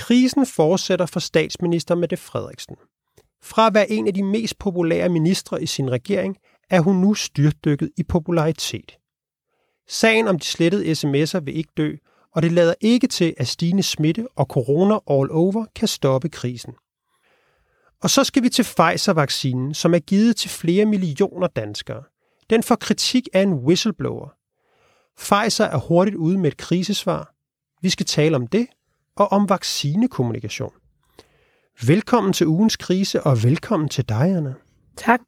Krisen fortsætter for statsminister Mette Frederiksen. Fra at være en af de mest populære ministre i sin regering, er hun nu styrtdykket i popularitet. Sagen om de slettede sms'er vil ikke dø, og det lader ikke til, at stigende smitte og corona all over kan stoppe krisen. Og så skal vi til Pfizer-vaccinen, som er givet til flere millioner danskere. Den får kritik af en whistleblower. Pfizer er hurtigt ude med et krisesvar. Vi skal tale om det og om vaccinekommunikation. Velkommen til ugens krise, og velkommen til dig, Anna. Tak.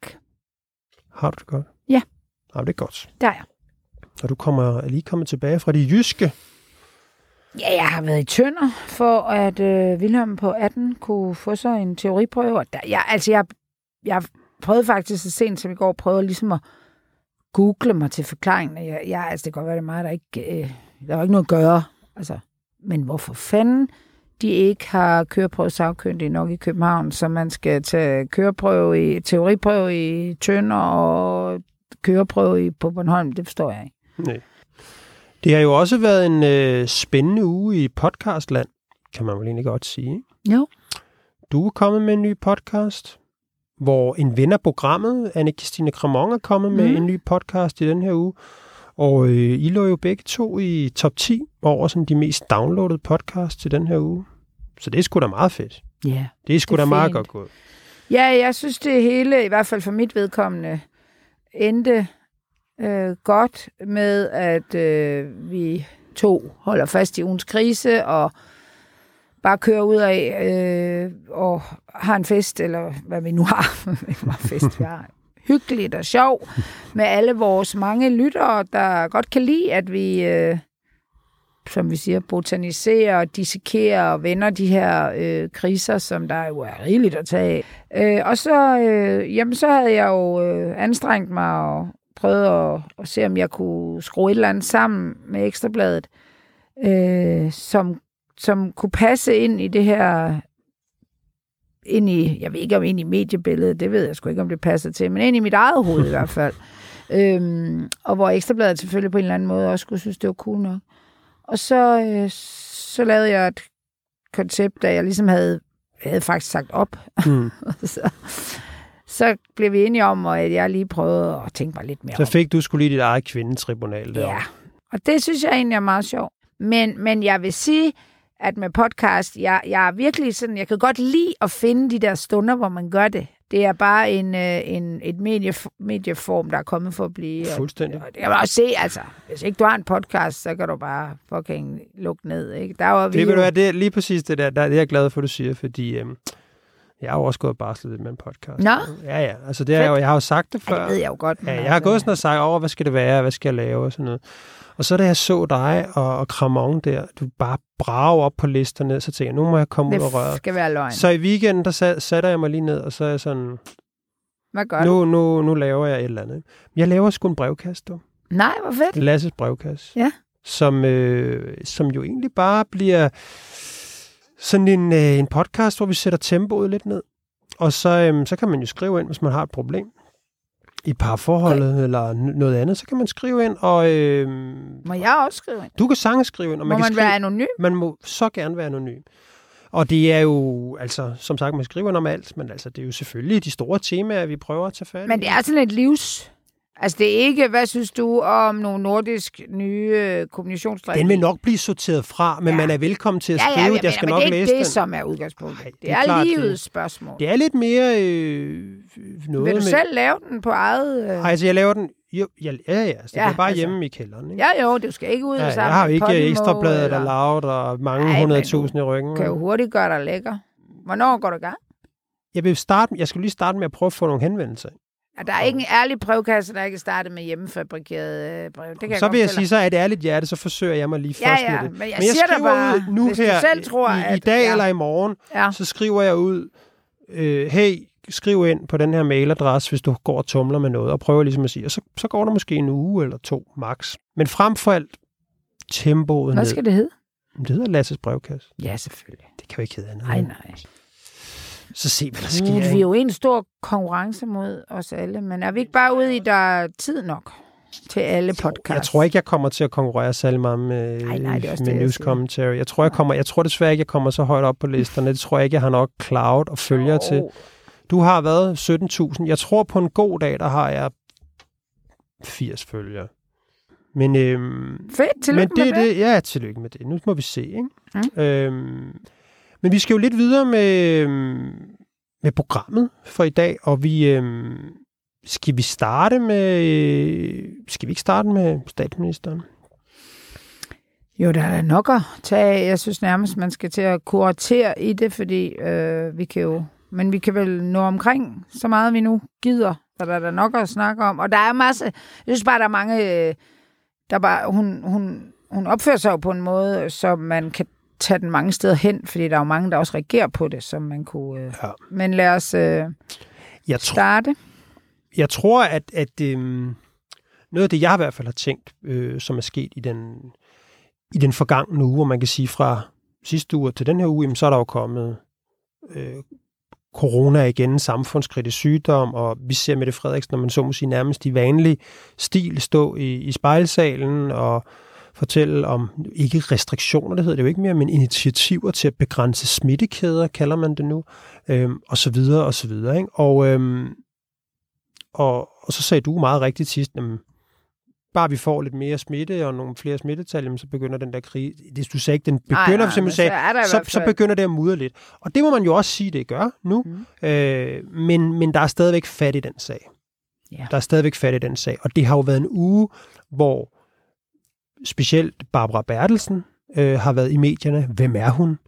Har du det godt? Ja. Ja, det er godt. Der er jeg. Og du kommer, er lige kommet tilbage fra det jyske. Ja, jeg har været i Tønder for, at øh, Wilhelm på 18 kunne få sig en teoriprøve. Og der, jeg, altså, jeg, jeg prøvede faktisk så sent som i går, prøvede ligesom at google mig til forklaringen. Jeg, jeg, altså, det kan godt være, det er mig, der ikke... Øh, der var ikke noget at gøre. Altså, men hvorfor fanden de ikke har køreprøve sagkyndige nok i København, så man skal tage køreprøve i, teoriprøve i Tønder og køreprøve i, på Bornholm, det forstår jeg ikke. Nej. Det har jo også været en øh, spændende uge i podcastland, kan man vel egentlig godt sige. Jo. Du er kommet med en ny podcast, hvor en ven af programmet, anne Christine Kramon, er kommet med Mhm. en ny podcast i den her uge. Og øh, I lå jo begge to i top 10 over sådan, de mest downloadede podcasts til den her uge. Så det er sgu da meget fedt. Ja. Det er sgu Det er da meget fint. godt gået. Ja, jeg synes, det hele, i hvert fald for mit vedkommende, endte øh, godt med, at øh, vi to holder fast i ugens krise og bare kører ud af øh, og har en fest, eller hvad vi nu har. Ikke meget fest, vi har. Hyggeligt og sjov med alle vores mange lyttere, der godt kan lide, at vi, øh, som vi siger, botaniserer og dissekerer og vender de her øh, kriser, som der jo er rigeligt at tage af. Øh, og så, øh, jamen, så havde jeg jo øh, anstrengt mig og prøvet at, at se, om jeg kunne skrue et eller andet sammen med Ekstrabladet, øh, som, som kunne passe ind i det her ind i, jeg ved ikke om ind i mediebilledet, det ved jeg sgu ikke, om det passer til, men ind i mit eget hoved i hvert fald. Øhm, og hvor Ekstrabladet selvfølgelig på en eller anden måde også skulle synes, det var cool nok. Og så, øh, så lavede jeg et koncept, da jeg ligesom havde, jeg havde faktisk sagt op. Mm. så, så blev vi enige om, at jeg lige prøvede at tænke mig lidt mere Så om. fik du skulle lige dit eget kvindetribunal der. Ja, og det synes jeg egentlig er meget sjovt. Men, men jeg vil sige, at med podcast, jeg, jeg er virkelig sådan, jeg kan godt lide at finde de der stunder, hvor man gør det. Det er bare en, øh, en, et medie, medieform, der er kommet for at blive. Og, Fuldstændig. og det kan man også se, altså. Hvis ikke du har en podcast, så kan du bare fucking lukke ned, ikke? Der var vi Det, vil jo- du være, det er lige præcis det der, der det er jeg glad for, du siger, fordi øhm, jeg har jo også gået og barslet lidt med en podcast. Nå. Ja, ja. Altså, det er jo, jeg har jo sagt det Ja, før. det ved jeg jo godt. Ja, jeg har altså- gået sådan og sagt over, hvad skal det være, hvad skal jeg lave og sådan noget. Og så da jeg så dig og, og Kramon der, du bare brage op på listerne, så tænkte jeg, nu må jeg komme ud og røre. Det skal være løgn. Så i weekenden, der sat, satte jeg mig lige ned, og så er jeg sådan, Hvad gør nu, nu, nu laver jeg et eller andet. Jeg laver sgu en brevkast, du. Nej, hvor fedt. Lasses brevkasse. Ja. Som, øh, som jo egentlig bare bliver sådan en, øh, en podcast, hvor vi sætter tempoet lidt ned. Og så, øh, så kan man jo skrive ind, hvis man har et problem i parforholdet okay. eller noget andet, så kan man skrive ind, og øh, Må jeg også skrive ind? du kan sagtens skrive ind, og Må man man, kan skrive, være anonym? man må så gerne være anonym. Og det er jo, altså, som sagt, man skriver ind om alt, men altså, det er jo selvfølgelig de store temaer, vi prøver at tage fat i. Men det er sådan et livs... Altså, det er ikke, hvad synes du om nogle nordisk nye øh, kommunikationsstrategier? Den vil nok blive sorteret fra, men ja. Man er velkommen til at skrive, ja, ja, jeg jeg skal mener, nok men det er læse ikke det, den. som er udgangspunktet. Nej, det, det er er, klart, livets det- spørgsmål. Det er lidt mere øh, noget Vil du med... selv lave den på eget... Øh... Ej, altså, jeg laver den... Jo, ja, ja, ja, altså, det Ja, er bare altså. hjemme i kælderen. Ikke? Ja, jo, du skal ikke ud Ja, sammen jeg har jo ikke ekstrabladet eller- loud og mange Ej, men hundredtusind i ryggen. Kan jo hurtigt gøre dig lækker. Hvornår går du i gang? Jeg vil starte, jeg skal lige starte med at prøve at få nogle henvendelser. Ja, der er ikke en ærlig brevkasse, der ikke er startet med hjemmefabrikeret øh, brev. Det kan så jeg vil jeg sige, så er et ærligt hjerte, så forsøger jeg mig lige Ja, først ja, med det. men jeg Men jeg skriver bare, ud nu her, selv tror, i, i dag ja. eller i morgen, Ja. så skriver jeg ud, øh, hey, skriv ind på den her mailadresse, hvis du går og tumler med noget, og prøver ligesom at sige, og så, så går der måske en uge eller to max. Men frem for alt, tempoet Hvad ned. skal det hedde? Det hedder Lasses brevkasse. Ja, selvfølgelig. Det kan jo ikke hedde andet. Nej, nej. Så se, hvad der Mm, sker. vi er jo en stor konkurrence mod os alle, men er vi ikke bare ude i, der er tid nok? til alle podcasts. Jeg tror ikke, jeg kommer til at konkurrere særlig meget med, Nej, nej, det er også med det, news commentary. Jeg tror, jeg, kommer, jeg tror desværre ikke, jeg kommer så højt op på listerne. Det tror jeg ikke, jeg har nok cloud og følger Jo. til. Du har været 17.000. Jeg tror, på en god dag, der har jeg 80 følgere. Men, øhm, Fedt, tillykke men med det, det. det. Ja, tillykke med det. Nu må vi se, ikke? Mm. Øhm, men vi skal jo lidt videre med, øhm, med programmet for i dag, og vi... Øhm, skal vi starte med... Øh, skal vi ikke starte med statsministeren? Jo, der er nok at tage af. Jeg synes nærmest, man skal til at kuratere i det, fordi øh, vi kan jo... Men vi kan vel nå omkring så meget, vi nu gider. Så der er der nok at snakke om. Og der er masse... Jeg synes bare, der er mange... Øh, der bare, hun, hun, hun opfører sig jo på en måde, så man kan tage den mange steder hen, fordi der er jo mange, der også reagerer på det, som man kunne... Øh. Ja. Men lad os øh, Jeg, tr- starte. jeg tror, at, at øhm, noget af det, jeg i hvert fald har tænkt, øh, som er sket i den, i den forgangne uge, hvor man kan sige fra sidste uge til den her uge, jamen, så er der jo kommet øh, corona igen, samfundskritisk sygdom, og vi ser Mette Frederiksen, når man så må sige, nærmest i vanlig stil stå i, i spejlsalen og fortælle om, ikke restriktioner, det hedder det jo ikke mere, men initiativer til at begrænse smittekæder, kalder man det nu, øhm, og så videre, og så videre. Ikke? Og, øhm, og, og så sagde du meget rigtigt sidst, jamen, bare vi får lidt mere smitte og nogle flere smittetal, jamen, så begynder den der krig. Det, du sagde ikke, den begynder, nej, nej, som du sagde, så så, så begynder det at mudre lidt. Og det må man jo også sige, det gør nu. Mm. Øh, men, men der er stadigvæk fat i den sag. Ja. Der er stadigvæk fat i den sag. Og det har jo været en uge, hvor specielt Barbara Bertelsen øh, har været i medierne. Hvem er hun?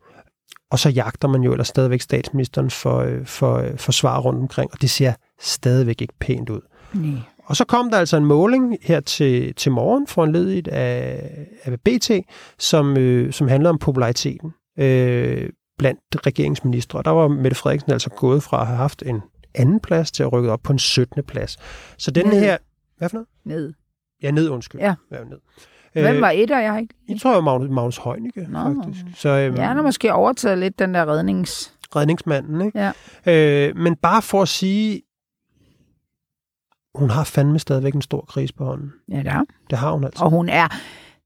Og så jagter man jo ellers stadigvæk statsministeren for, øh, for, øh, for svar rundt omkring, og det ser stadigvæk ikke pænt ud. Nej. Og så kom der altså en måling her til, til morgen, foranledigt af, af BT, som, øh, som handler om populariteten øh, blandt regeringsministre. Og der var Mette Frederiksen altså gået fra at have haft en anden plads til at rykke op på en 17. plads. Så den Ned. her... Hvad for noget? Ned. Ja, ned, undskyld. Ja. ja ned. Hvem var etter? Jeg har ikke... Jeg tror, jeg Magnus, Magnus Heunicke, Nå. faktisk. Så, øhm, Ja, han har måske overtaget lidt den der rednings... redningsmanden, ikke? Ja. Øh, men bare for at sige, hun har fandme stadigvæk en stor krise på hånden. Ja, der. Det har hun altså. Og hun er...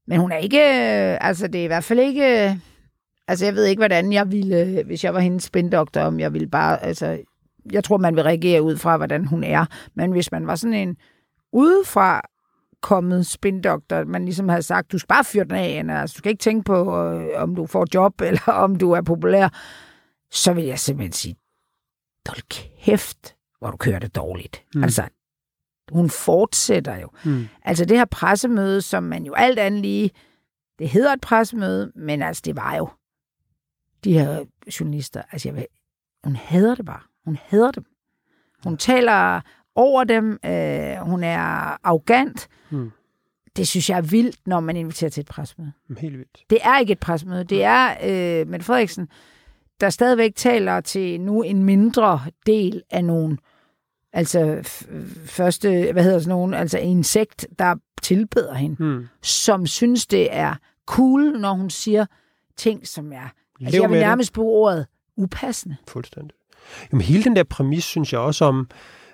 Men hun er ikke... øh, Altså, det er i hvert fald ikke... øh, Altså, jeg ved ikke, hvordan jeg ville... øh, Hvis jeg var hendes spindoktor, om jeg ville bare... Altså, jeg tror, man vil reagere ud fra, hvordan hun er. Men hvis man var sådan en udefra kommet spindoktor, man ligesom havde sagt, du skal bare fyre den af, Anna. Altså, du skal ikke tænke på, øh, om du får job, eller om du er populær. Så vil jeg simpelthen sige, hold kæft, hvor du kører det dårligt. Mm. Altså, hun fortsætter jo. Mm. Altså det her pressemøde, som man jo alt andet lige, det hedder et pressemøde, men altså det var jo de her journalister, altså jeg ved, hun hader det bare. Hun hader dem. Hun taler over dem, øh, hun er arrogant. Mm. Det synes jeg er vildt, når man inviterer til et pressemøde. Helt vildt. Det er ikke et pressemøde. Det er øh, Mette Frederiksen, der stadigvæk taler til nu en mindre del af nogen, altså første, hvad hedder sådan nogen, altså en sekt, der tilbeder hende, Mm. som synes, det er cool, når hun siger ting, som er, altså Lev jeg vil nærmest bruge ordet upassende. Fuldstændig. Jamen hele den der præmis, synes jeg også om,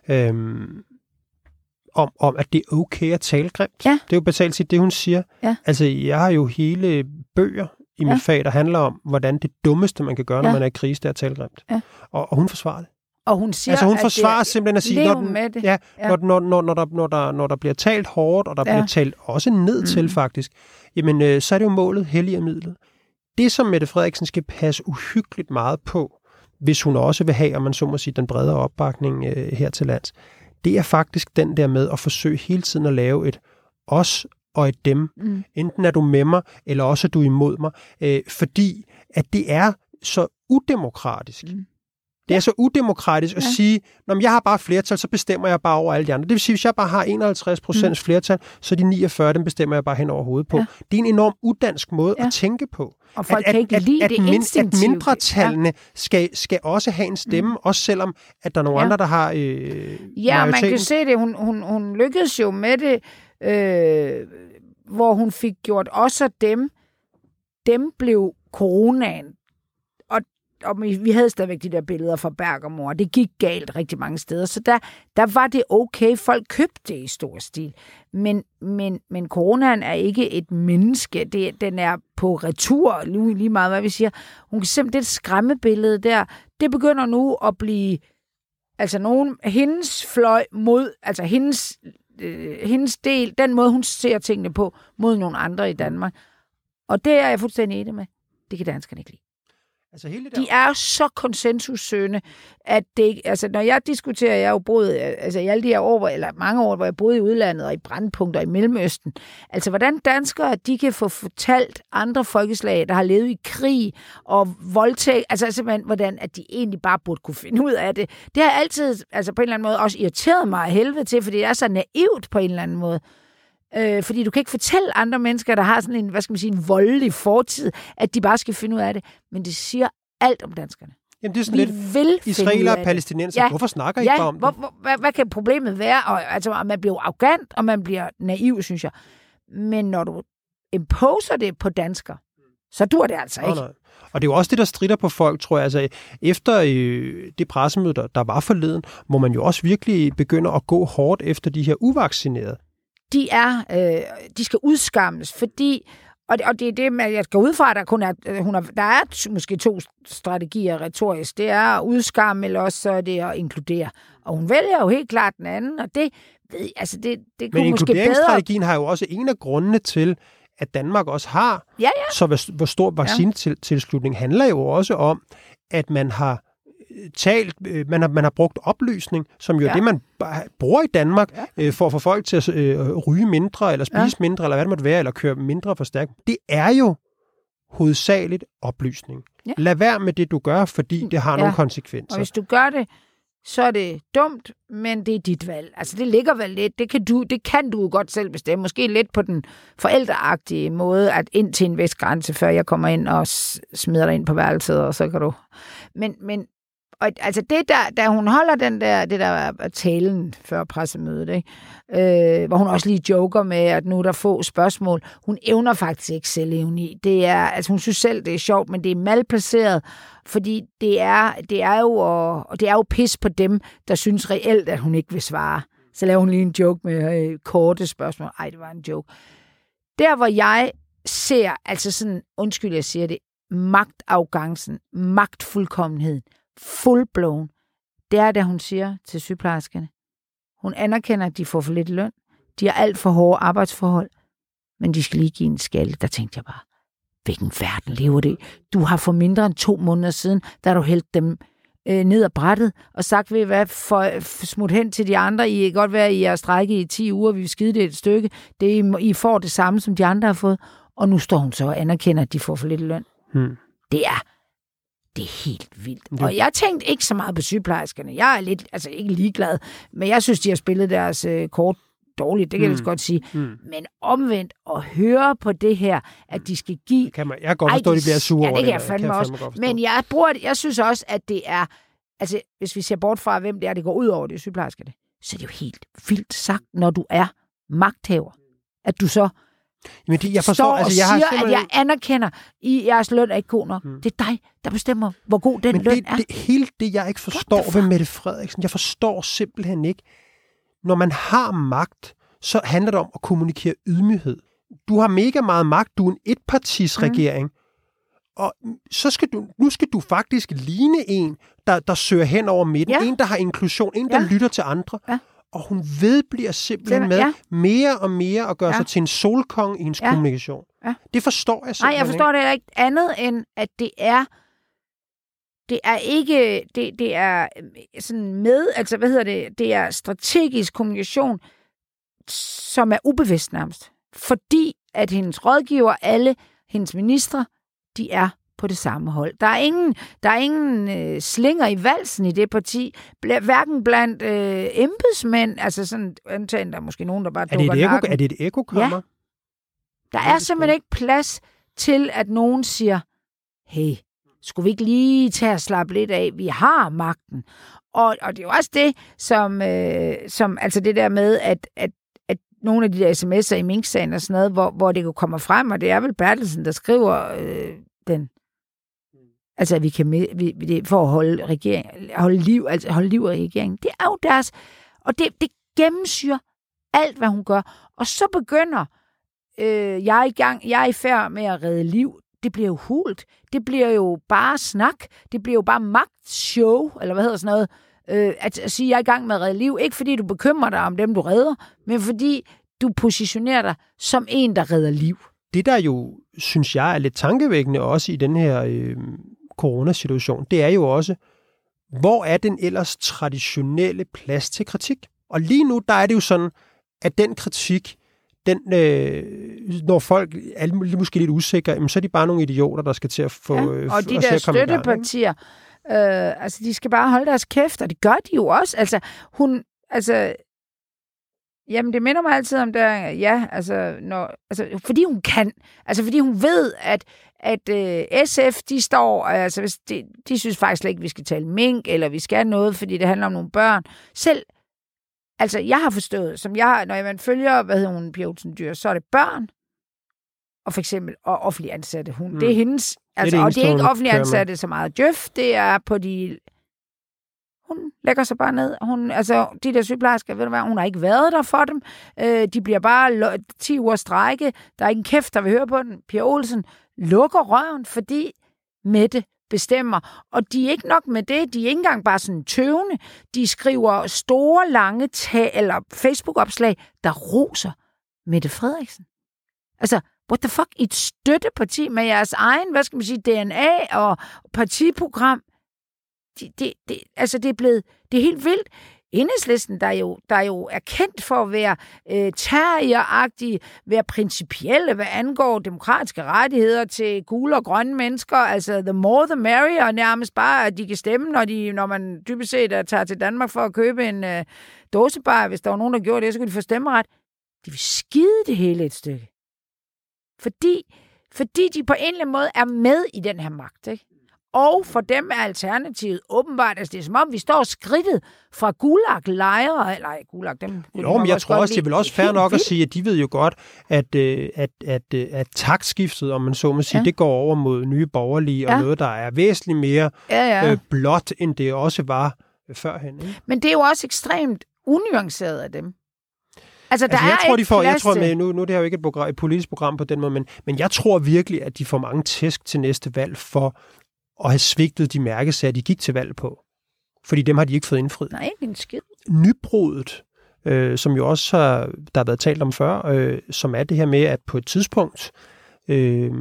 øhm, om, om at det er okay at tale grimt. Ja. Det er jo basalt set det, hun siger. Ja. Altså, jeg har jo hele bøger i mit Ja. fag, der handler om, hvordan det dummeste, man kan gøre, når Ja. man er i krise, det er at tale grimt. Ja. Og, og hun forsvarer det. Og hun siger, altså, hun at forsvarer det simpelthen at sige, når, den, med det. Ja, Ja. Når, når, når, når, der, når, der, når der bliver talt hårdt, og der Ja. bliver talt også ned Mm. til faktisk, jamen, øh, så er det jo målet hellig midlet. Det, som Mette Frederiksen skal passe uhyggeligt meget på, hvis hun også vil have, om man så må sige, den bredere opbakning øh, her til lands, det er faktisk den der med at forsøge hele tiden at lave et os og et dem. Mm. Enten er du med mig, eller også er du imod mig. Øh, fordi at det er så udemokratisk. Mm. Det er så udemokratisk at Ja. sige, når jeg har bare flertal, så bestemmer jeg bare over alle de andre. Det vil sige, hvis jeg bare har 51 procents Mm. flertal, så de 49, dem bestemmer jeg bare hen over hovedet på. Ja. Det er en enorm udansk måde Ja. at tænke på. Og folk kan ikke lide at, det at instinktivt. mindretallene skal, skal også have en stemme, mm. også selvom at der er nogle Ja. andre, der har øh, Ja, man kan se det. Hun, hun, hun lykkedes jo med det, øh, hvor hun fik gjort også dem, dem blev coronaen. Og, vi, vi havde stadigvæk de der billeder fra Bergamo, og det gik galt rigtig mange steder. Så der, der var det okay. Folk købte det i stor stil. Men, men, men coronaen er ikke et menneske. Det, den er på retur, lige, lige meget hvad vi siger. Hun kan simpelthen, det skræmmebillede der, det begynder nu at blive altså nogen, hendes fløj mod, altså hendes, øh, hendes del, den måde, hun ser tingene på, mod nogle andre i Danmark. Og det er jeg fuldstændig enig med. Det kan danskerne ikke lide. Altså hele der... De er så konsensussøgende, at det altså når jeg diskuterer, jeg har jo boet, altså i alle de her år, eller mange år, hvor jeg boede i udlandet og i brandpunkter i Mellemøsten, altså hvordan danskere, de kan få fortalt andre folkeslag, der har levet i krig og voldtægt, altså simpelthen, hvordan at de egentlig bare burde kunne finde ud af det. Det har altid, altså på en eller anden måde, også irriteret mig af helvede til, fordi det er så naivt på en eller anden måde. Øh, fordi du kan ikke fortælle andre mennesker, der har sådan en, hvad skal man sige, en voldelig fortid, at de bare skal finde ud af det. Men det siger alt om danskerne. Jamen det er sådan Vi lidt vil israeler og palæstinenser. Ja. Hvorfor snakker I ja. ikke om hvor, det? Hvor, hvad, hvad kan problemet være? Og, altså, man bliver arrogant, og man bliver naiv, synes jeg. Men når du imposer det på dansker, så dur det altså ikke. Oh, nej. Og det er jo også det, der strider på folk, tror jeg. Altså, efter øh, det pressemøde, der, der var forleden, må man jo også virkelig begynde at gå hårdt efter de her uvaccinerede de er, øh, de skal udskammes, fordi og det, og det er det, jeg skal ud fra, at der, kun er, øh, hun er, der er måske to strategier retorisk. Det er at udskamme, eller også så er det at inkludere. Og hun vælger jo helt klart den anden, og det, altså det, det kunne Men måske bedre... inkluderingsstrategien har jo også en af grundene til, at Danmark også har ja, ja. så hvor stor vaccinetilslutning handler jo også om, at man har talt, øh, man har, man har brugt oplysning, som jo ja. er det, man bruger i Danmark, ja. øh, for at få folk til at øh, ryge mindre, eller spise ja. mindre, eller hvad det måtte være, eller køre mindre for stærkt. Det er jo hovedsageligt oplysning. Ja. Lad være med det, du gør, fordi det har ja. nogle konsekvenser. Og hvis du gør det, så er det dumt, men det er dit valg. Altså, det ligger vel lidt. Det kan du, det kan du godt selv bestemme. Måske lidt på den forældreagtige måde, at ind til en vis grænse, før jeg kommer ind og smider dig ind på værelset, og så kan du... Men, men og altså det der, da hun holder den der, det der talen før pressemødet, ikke? Øh, hvor hun også lige joker med, at nu er der få spørgsmål. Hun evner faktisk ikke selvevni. Det er, altså hun synes selv, det er sjovt, men det er malplaceret, fordi det er, det er jo, og det er jo pis på dem, der synes reelt, at hun ikke vil svare. Så laver hun lige en joke med øh, korte spørgsmål. Ej, det var en joke. Der, hvor jeg ser, altså sådan, undskyld, jeg siger det, magtafgangsen, magtfuldkommenheden, fullblown, det er, da hun siger til sygeplejerskerne, hun anerkender, at de får for lidt løn, de har alt for hårde arbejdsforhold, men de skal lige give en skalle. Der tænkte jeg bare, hvilken verden lever det? Du har for mindre end to måneder siden, har du hældt dem øh, ned ad brættet og sagt, ved hvad, for, for smut hen til de andre. I kan godt være, I er strækket i 10 uger, vi vil skide det et stykke. Det, I får det samme, som de andre har fået. Og nu står hun så og anerkender, at de får for lidt løn. Hmm. Det er det er helt vildt. Det... Og jeg tænkte ikke så meget på sygeplejerskerne. Jeg er lidt, altså ikke ligeglad, men jeg synes, de har spillet deres øh, kort dårligt, det kan mm. jeg godt sige. Mm. Men omvendt at høre på det her, at de skal give... kan man, jeg kan godt forstå, at de bliver sure Ja, det kan jeg fandme, kan jeg fandme også. Men jeg, bruger, jeg synes også, at det er... Altså, hvis vi ser bort fra, hvem det er, det går ud over, det er sygeplejerskerne, så er det jo helt vildt sagt, når du er magthaver, at du så Jamen, det, jeg forstår, altså, jeg siger, har simpelthen... at jeg anerkender, at jeres løn er ikke god nok. Mm. Det er dig, der bestemmer, hvor god den Men løn det, er. Det, hele det, jeg ikke forstår ved Mette Frederiksen, jeg forstår simpelthen ikke, når man har magt, så handler det om at kommunikere ydmyghed. Du har mega meget magt, du er en etpartisregering, mm. og så skal du, nu skal du faktisk ligne en, der, der søger hen over midten, ja. en, der har inklusion, en, der ja. lytter til andre. Ja og hun vedbliver simpelthen Den, med ja. mere og mere at gøre ja. sig til en solkong i hendes ja. kommunikation. Ja. Det forstår jeg simpelthen Nej, jeg forstår ikke. det ikke andet end, at det er det er ikke, det, det er øh, sådan med, altså hvad hedder det, det er strategisk kommunikation, som er ubevidst nærmest. Fordi at hendes rådgiver, alle hendes ministre, de er på det samme hold. Der er ingen, der er ingen øh, slinger i valsen i det parti, Bl- hverken blandt øh, embedsmænd, altså sådan, undtagen der er måske nogen, der bare er det et eko, Er det et ekokammer? Ja. Der er simpelthen ikke plads til, at nogen siger, hey, skulle vi ikke lige tage og slappe lidt af? Vi har magten. Og, og det er jo også det, som, øh, som altså det der med, at, at at nogle af de der sms'er i Mink-sagen og sådan noget, hvor, hvor det jo kommer frem, og det er vel Bertelsen, der skriver øh, den Altså, vi kan med, vi, det, for at holde, regering, holde, liv, altså holde liv i regeringen. Det er jo deres... Og det, det gennemsyrer alt, hvad hun gør. Og så begynder øh, jeg er i gang, jeg er i færd med at redde liv. Det bliver jo hult. Det bliver jo bare snak. Det bliver jo bare magtshow, eller hvad hedder sådan noget. Øh, at, at sige, jeg er i gang med at redde liv. Ikke fordi du bekymrer dig om dem, du redder, men fordi du positionerer dig som en, der redder liv. Det, der jo, synes jeg, er lidt tankevækkende også i den her øh, coronasituation, det er jo også, hvor er den ellers traditionelle plads til kritik? Og lige nu, der er det jo sådan, at den kritik, den, øh, når folk er måske lidt usikre, jamen, så er de bare nogle idioter, der skal til at få... Ja, øh, og de der støttepartier, øh, altså de skal bare holde deres kæft, og det gør de jo også. Altså, hun, altså, Jamen, det minder mig altid om der, ja, altså, når, altså, fordi hun kan, altså fordi hun ved, at, at uh, SF, de står, altså, hvis de, de synes faktisk slet ikke, vi skal tale mink, eller vi skal noget, fordi det handler om nogle børn. Selv Altså, jeg har forstået, som jeg har, når man følger, hvad hedder hun, Pia Dyr, så er det børn, og for eksempel og offentlig ansatte. Hun, mm. Det er hendes, altså, det er det og det er ikke offentlig ansatte så meget djøf, det er på de hun lægger sig bare ned. Hun, altså, de der sygeplejersker, ved du hvad, hun har ikke været der for dem. Øh, de bliver bare 10 uger strække. Der er ikke en kæft, der vil høre på den. Pia Olsen lukker røven, fordi Mette bestemmer. Og de er ikke nok med det, de er ikke engang bare sådan tøvende. De skriver store, lange ta- eller Facebook-opslag, der roser Mette Frederiksen. Altså, what the fuck? Et støtteparti med jeres egen, hvad skal man sige, DNA og partiprogram. Det, de, de, altså, det er blevet, det er helt vildt. Enhedslisten, der jo, der jo er kendt for at være øh, terrieragtige, være principielle, hvad angår demokratiske rettigheder til gule og grønne mennesker. Altså, the more the merrier, nærmest bare, at de kan stemme, når, de, når man dybest set er, tager til Danmark for at købe en øh, dåsebar. Hvis der var nogen, der gjorde det, så kunne de få stemmeret. De vil skide det hele et stykke. Fordi, fordi de på en eller anden måde er med i den her magt, ikke? Og for dem er alternativet åbenbart, altså det er som om, vi står skridtet fra gulag-lejre, eller gulag, dem... Jo, men jeg tror også, det er vel også fair nok at sige, at de ved jo godt, at, øh, at, at, øh, at taktskiftet, om man så må sige, ja. det går over mod nye borgerlige, ja. og noget, der er væsentligt mere ja, ja. Øh, blot, end det også var førhen. Ikke? Men det er jo også ekstremt unuanceret af dem. Altså, der altså, jeg er tror, de får, jeg tror, med, nu, nu er det her jo ikke et, program, et politisk program på den måde, men, men jeg tror virkelig, at de får mange tæsk til næste valg for og have svigtet de mærkesager, de gik til valg på. Fordi dem har de ikke fået indfriet. Nej, ikke en skid. Nybrudet, øh, som jo også har, der har været talt om før, øh, som er det her med, at på et tidspunkt, øh,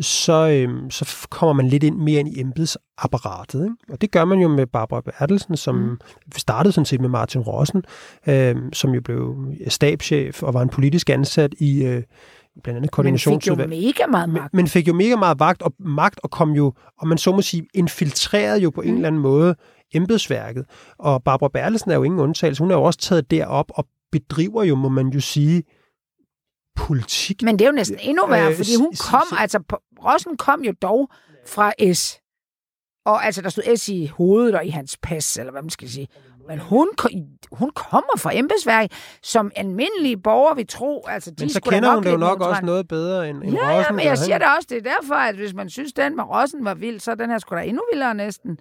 så, øh, så kommer man lidt ind mere ind i embedsapparatet. Ikke? Og det gør man jo med Barbara Bertelsen, som mm. startede sådan set med Martin Rossen, øh, som jo blev stabschef og var en politisk ansat i, øh, blandt andet koordinationsudvalg. Men fik jo mega meget magt. Men, men fik jo mega meget magt og, magt og kom jo, og man så må sige, infiltrerede jo på mm. en eller anden måde embedsværket. Og Barbara Berlesen er jo ingen undtagelse. Hun er jo også taget derop og bedriver jo, må man jo sige, politik. Men det er jo næsten endnu værre, øh, fordi hun kom, altså Rossen kom jo dog fra S. Og altså, der stod S i hovedet og i hans pas, eller hvad man skal sige. Men hun, hun kommer fra embedsværket, som almindelige borgere vil tro. Altså, de men så kender hun det jo nok også noget bedre end, end ja, Rossen. Ja, men jeg siger det også, det er derfor, at hvis man synes, den med Rossen var vild, så er den her sgu da endnu vildere næsten.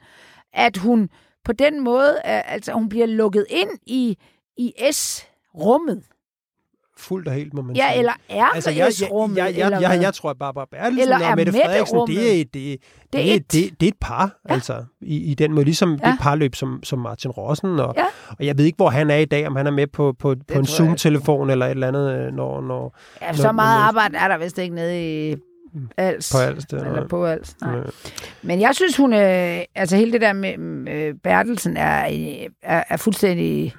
At hun på den måde, altså hun bliver lukket ind i, i S-rummet fuldt og helt, må man ja, sige. eller er altså, jeg, jeg, jeg, jeg, jeg, jeg tror, at Barbara Bertelsen og Mette Frederiksen, det er, det, det, det, er et. det, det er et par, ja. altså, i, i den måde, ligesom ja. det parløb som, som Martin Rossen, og, ja. og jeg ved ikke, hvor han er i dag, om han er med på, på, på en Zoom-telefon eller et eller andet, øh, når... når ja, når, så meget når, arbejde er der vist ikke nede i Als. På Als, det Eller på Als, nej. Ja. Men jeg synes, hun... Øh, altså, hele det der med øh, Bertelsen er, er, er fuldstændig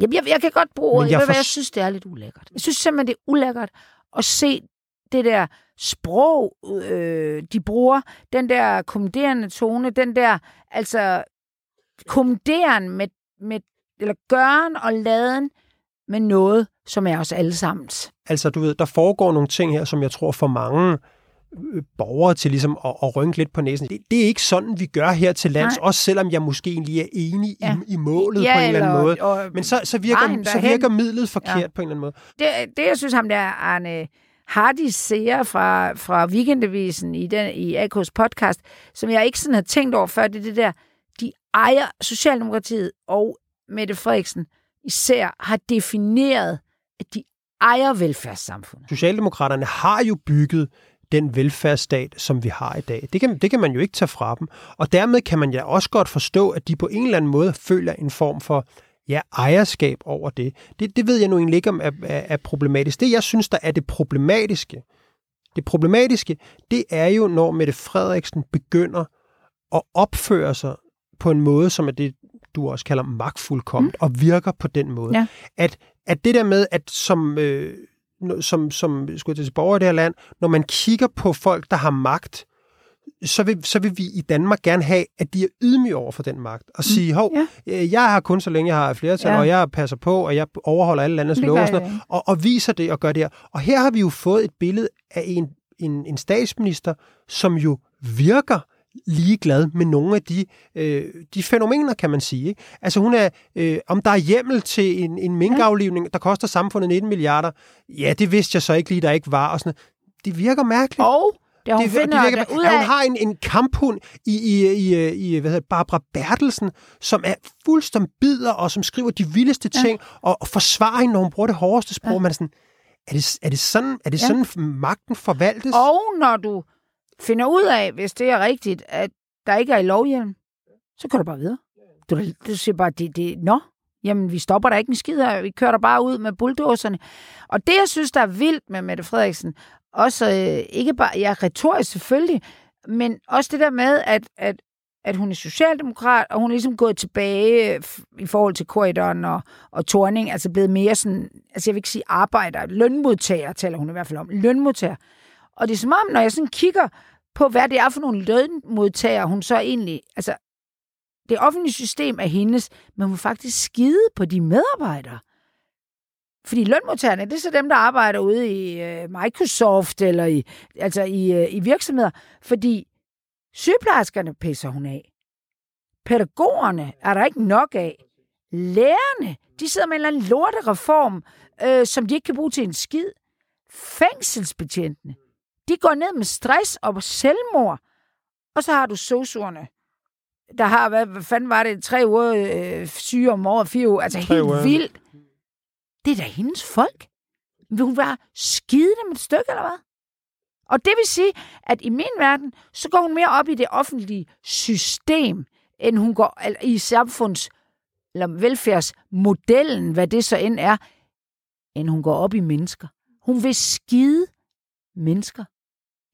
Jamen, jeg, jeg kan godt bruge ordet. Jeg, for... jeg synes, det er lidt ulækkert. Jeg synes simpelthen, det er ulækkert at se det der sprog, øh, de bruger, den der kommenderende tone, den der, altså, kommanderen med, med, eller gøren og laden med noget, som er os allesammens. Altså, du ved, der foregår nogle ting her, som jeg tror for mange Øh, borgere til ligesom at, at rynke lidt på næsen. Det, det er ikke sådan, vi gør her til lands, Nej. også selvom jeg måske egentlig er enig ja. i, i målet ja, på en eller anden måde. Og, Men så, så, virker, så virker midlet forkert ja. på en eller anden måde. Det, det jeg synes ham der, Arne, Hardy Seer fra, fra Weekendavisen i, den, i AK's podcast, som jeg ikke sådan har tænkt over før, det er det der, de ejer Socialdemokratiet og Mette Frederiksen især har defineret, at de ejer velfærdssamfundet. Socialdemokraterne har jo bygget den velfærdsstat, som vi har i dag. Det kan, det kan man jo ikke tage fra dem. Og dermed kan man ja også godt forstå, at de på en eller anden måde føler en form for ja, ejerskab over det. det. Det ved jeg nu egentlig ikke, om er, er, er problematisk. Det, jeg synes, der er det problematiske, det problematiske, det er jo, når Mette Frederiksen begynder at opføre sig på en måde, som er det, du også kalder magtfuldkommet, mm. og virker på den måde. Ja. At, at det der med, at som, øh, som, som skulle til borger i det her land, når man kigger på folk, der har magt, så vil, så vil vi i Danmark gerne have, at de er ydmyge over for den magt. Og mm. sige, hov, ja. Øh, jeg har kun så længe jeg har flertal, ja. og jeg passer på, og jeg overholder alle landets love, og, og, og viser det og gør det her. Og her har vi jo fået et billede af en, en, en statsminister, som jo virker ligeglad med nogle af de, øh, de fænomener, kan man sige. Ikke? Altså hun er, øh, om der er hjemmel til en, en minkaflivning, der koster samfundet 19 milliarder, ja, det vidste jeg så ikke lige, der ikke var. Og sådan Det virker mærkeligt. Og det, hun det, finder det virker, ud af... Hun har en, en kamphund i, i, i, i hvad hedder, Barbara Bertelsen, som er fuldstændig bider, og som skriver de vildeste ting, og, og forsvarer hende, når hun bruger det hårdeste sprog. Ja. Man er sådan, er det, er det sådan, er det ja. sådan magten forvaltes? Og når du finder ud af, hvis det er rigtigt, at der ikke er i lovhjelm, så kører du bare videre. Du, du siger bare, det, det, nå, jamen vi stopper der ikke en skid her, vi kører der bare ud med bulldozerne. Og det, jeg synes, der er vildt med Mette Frederiksen, også øh, ikke bare, ja, retorisk selvfølgelig, men også det der med, at, at, at hun er socialdemokrat, og hun er ligesom gået tilbage i forhold til korridoren og, og Torning, altså blevet mere sådan, altså jeg vil ikke sige arbejder, lønmodtager taler hun i hvert fald om, lønmodtager. Og det er som om, når jeg sådan kigger på, hvad det er for nogle lønmodtagere, hun så egentlig... Altså, det offentlige system er hendes, men hun faktisk skide på de medarbejdere. Fordi lønmodtagerne, det er så dem, der arbejder ude i øh, Microsoft eller i, altså i, øh, i virksomheder. Fordi sygeplejerskerne pisser hun af. Pædagogerne er der ikke nok af. Lærerne, de sidder med en eller anden lortereform, øh, som de ikke kan bruge til en skid. Fængselsbetjentene, de går ned med stress og selvmord. Og så har du sosuerne, der har, hvad, hvad fanden var det, tre uger øh, syge om året, fire uger, altså tre helt uger. vildt. Det er da hendes folk. Vil hun være skide dem et stykke, eller hvad? Og det vil sige, at i min verden, så går hun mere op i det offentlige system, end hun går i samfunds- eller velfærdsmodellen, hvad det så end er, end hun går op i mennesker. Hun vil skide mennesker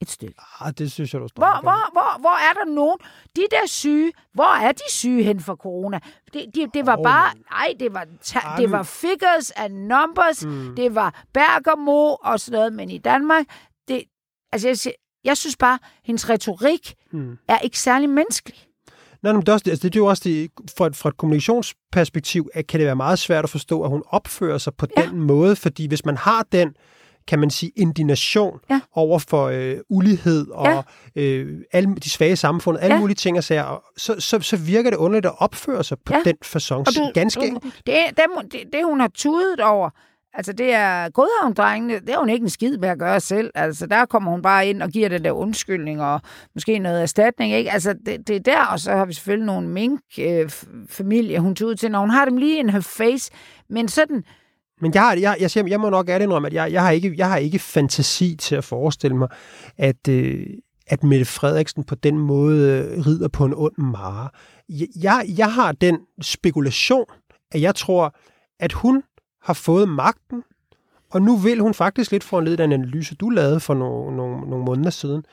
et stykke. Ah, det synes jeg, du står hvor, hvor, hvor, hvor er der nogen? De der syge, hvor er de syge hen for corona? Det, det, det var oh, bare, nej, det var, ta- det var figures and numbers, mm. det var Bergamo og sådan noget, men i Danmark, det, altså jeg, jeg synes bare, hendes retorik mm. er ikke særlig menneskelig. Nej, men det er, også, altså, det er jo også det, fra, et, fra et kommunikationsperspektiv, at kan det være meget svært at forstå, at hun opfører sig på ja. den måde, fordi hvis man har den kan man sige, indignation ja. over for øh, ulighed og ja. øh, alle de svage samfund, alle ja. mulige ting og sager, så, så, så virker det underligt at opføre sig på ja. den fasong. Du, Ganske du, det, det, det, det, hun har tudet over, Altså, det er Godhavn-drengene, det er hun ikke en skid med at gøre selv. Altså, der kommer hun bare ind og giver den der undskyldning og måske noget erstatning, ikke? Altså, det, det er der, og så har vi selvfølgelig nogle mink-familier, øh, hun tog ud til, når hun har dem lige in her face. Men sådan, men jeg, har, jeg, jeg, siger, jeg må nok ærligt indrømme, at jeg, jeg, har ikke, jeg har ikke fantasi til at forestille mig, at, øh, at Mette Frederiksen på den måde øh, rider på en ond mare. Jeg, jeg har den spekulation, at jeg tror, at hun har fået magten, og nu vil hun faktisk lidt for en analyse, du lavede for nogle, nogle, nogle måneder siden.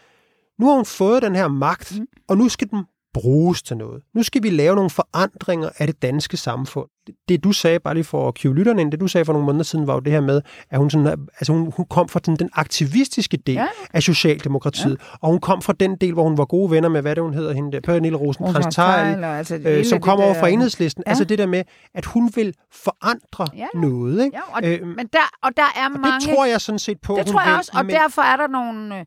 Nu har hun fået den her magt, mm. og nu skal den bruges til noget. Nu skal vi lave nogle forandringer af det danske samfund. Det, du sagde, bare lige for at kive lytterne ind, det du sagde for nogle måneder siden, var jo det her med, at hun, sådan, altså hun, hun kom fra den, den aktivistiske del ja. af Socialdemokratiet, ja. og hun kom fra den del, hvor hun var gode venner med, hvad det hun hedder, hende der, Pernille rosenkrantz altså øh, som kom over fra enhedslisten. Ja. Altså det der med, at hun vil forandre ja. noget. Ikke? Ja, og, øh, men der, og der er og mange... det tror jeg sådan set på, Det tror jeg også, og men... derfor er der nogle... Øh,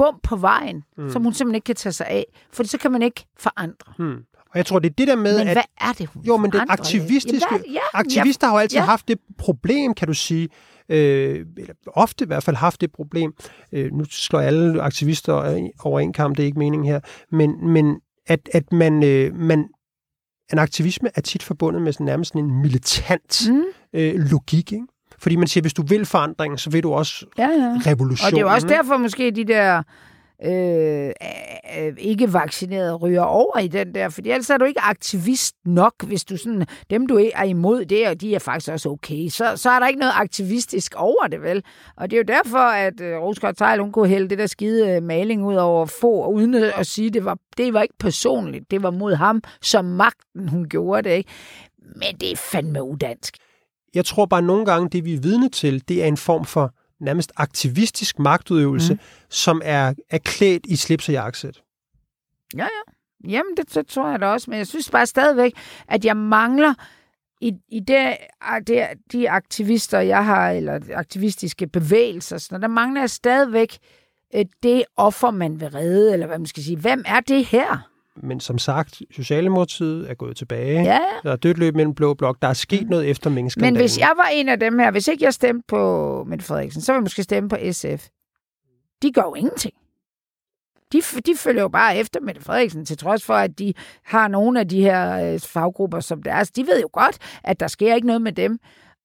bump på vejen, mm. som hun simpelthen ikke kan tage sig af. For så kan man ikke forandre. Mm. Og jeg tror, det er det der med, men at... hvad er det, hun Jo, men den aktivistiske... Jamen, ja, aktivister ja, har jo altid ja. haft det problem, kan du sige, øh, eller ofte i hvert fald haft det problem. Øh, nu slår alle aktivister over en kamp, det er ikke meningen her, men, men at, at man, øh, man, en aktivisme er tit forbundet med sådan, nærmest sådan en militant mm. øh, logik, ikke? Fordi man siger, hvis du vil forandringen, så vil du også ja, ja. revolution. Og det er jo også derfor måske de der øh, øh, ikke vaccineret ryger over i den der, fordi ellers er du ikke aktivist nok, hvis du sådan, dem du er imod det, og de er faktisk også okay, så, så er der ikke noget aktivistisk over det, vel? Og det er jo derfor, at øh, Rosgaard Tejl, hun kunne hælde det der skide øh, maling ud over få, uden at sige, det var, det var ikke personligt, det var mod ham, som magten hun gjorde det, ikke? Men det er fandme udansk. Jeg tror bare nogle gange, det vi er vidne til, det er en form for nærmest aktivistisk magtudøvelse, mm. som er, er klædt i slips og jakkesæt. Ja, ja. Jamen, det, det tror jeg da også, men jeg synes bare stadigvæk, at jeg mangler i, i det, det, de aktivister, jeg har, eller aktivistiske bevægelser, sådan, der mangler jeg stadigvæk øh, det offer, man vil redde, eller hvad man skal sige. Hvem er det her? Men som sagt, Socialdemokratiet er gået tilbage. Ja. Der er dødt løb mellem blå blok. Der er sket mm. noget efter Men hvis jeg var en af dem her, hvis ikke jeg stemte på Mette Frederiksen, så ville jeg måske stemme på SF. De gør jo ingenting. De, de følger jo bare efter Mette Frederiksen, til trods for, at de har nogle af de her øh, faggrupper som deres. De ved jo godt, at der sker ikke noget med dem.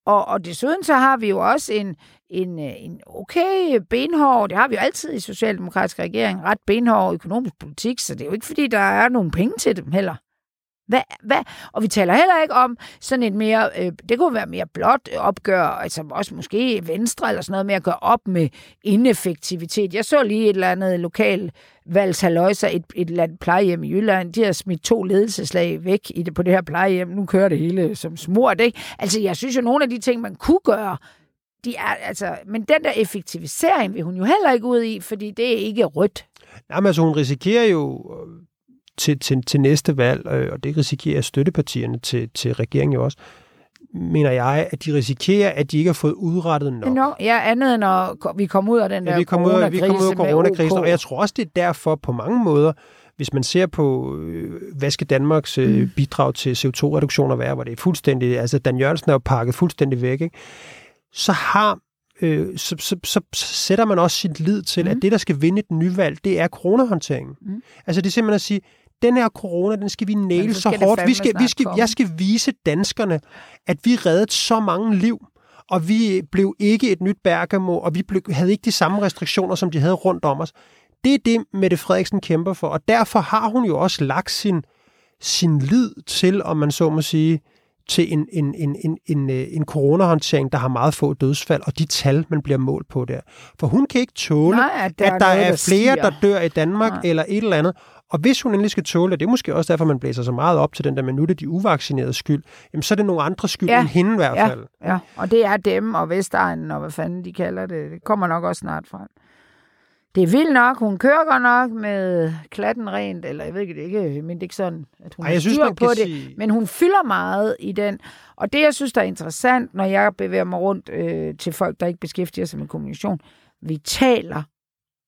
Og, og desuden så har vi jo også en, en, øh, en okay benhård, det har vi jo altid i Socialdemokratisk regering, ret benhård økonomisk politik, så det er jo ikke, fordi der er nogen penge til dem heller. Hvad, hvad? Og vi taler heller ikke om sådan et mere, øh, det kunne være mere blot opgør, altså også måske Venstre eller sådan noget med at gøre op med ineffektivitet. Jeg så lige et eller andet lokal valgsaløjser, et, et eller andet plejehjem i Jylland, de har smidt to ledelseslag væk i det, på det her plejehjem. Nu kører det hele som smurt, ikke? Altså, jeg synes jo, nogle af de ting, man kunne gøre, de er, altså, men den der effektivisering vil hun jo heller ikke ud i, fordi det er ikke rødt. Jamen, altså, hun risikerer jo øh, til, til, til næste valg, øh, og det risikerer støttepartierne til, til regeringen jo også, mener jeg, at de risikerer, at de ikke har fået udrettet nok. No, ja, andet end at vi kommer ud af den der ja, vi kommer ud, vi kommer ud af coronakrisen, og jeg tror også, det er derfor på mange måder, hvis man ser på, øh, hvad skal Danmarks øh, mm. bidrag til CO2-reduktioner være, hvor det er fuldstændig, altså Dan Jørgensen er jo pakket fuldstændig væk, ikke? så har øh, så, så, så, så sætter man også sit lid til, mm. at det, der skal vinde et nyvalg, det er coronahåndteringen. Mm. Altså det er simpelthen at sige, den her corona, den skal vi næle så, så hårdt. Vi skal, vi skal, jeg skal vise danskerne, at vi reddede så mange liv, og vi blev ikke et nyt Bergamo, og vi blev, havde ikke de samme restriktioner, som de havde rundt om os. Det er det, Mette Frederiksen kæmper for, og derfor har hun jo også lagt sin, sin lid til, om man så må sige, til en, en, en, en, en, øh, en coronahåndtering, der har meget få dødsfald, og de tal, man bliver målt på der. For hun kan ikke tåle, Nej, at der, at der er, noget, er flere, der, der dør i Danmark, Nej. eller et eller andet. Og hvis hun endelig skal tåle det, det er måske også derfor, man blæser så meget op til den der, men nu er det de uvaccinerede skyld, jamen så er det nogle andre skyld ja. end hende i hvert fald. Ja, ja, og det er dem og Vestegnen og hvad fanden de kalder det. Det kommer nok også snart frem. Det er vildt nok. Hun kører godt nok med klatten rent, eller jeg ved ikke, det er ikke, men det er ikke sådan, at hun Ej, jeg synes, på det. Sige... Men hun fylder meget i den. Og det, jeg synes, der er interessant, når jeg bevæger mig rundt øh, til folk, der ikke beskæftiger sig med kommunikation, vi taler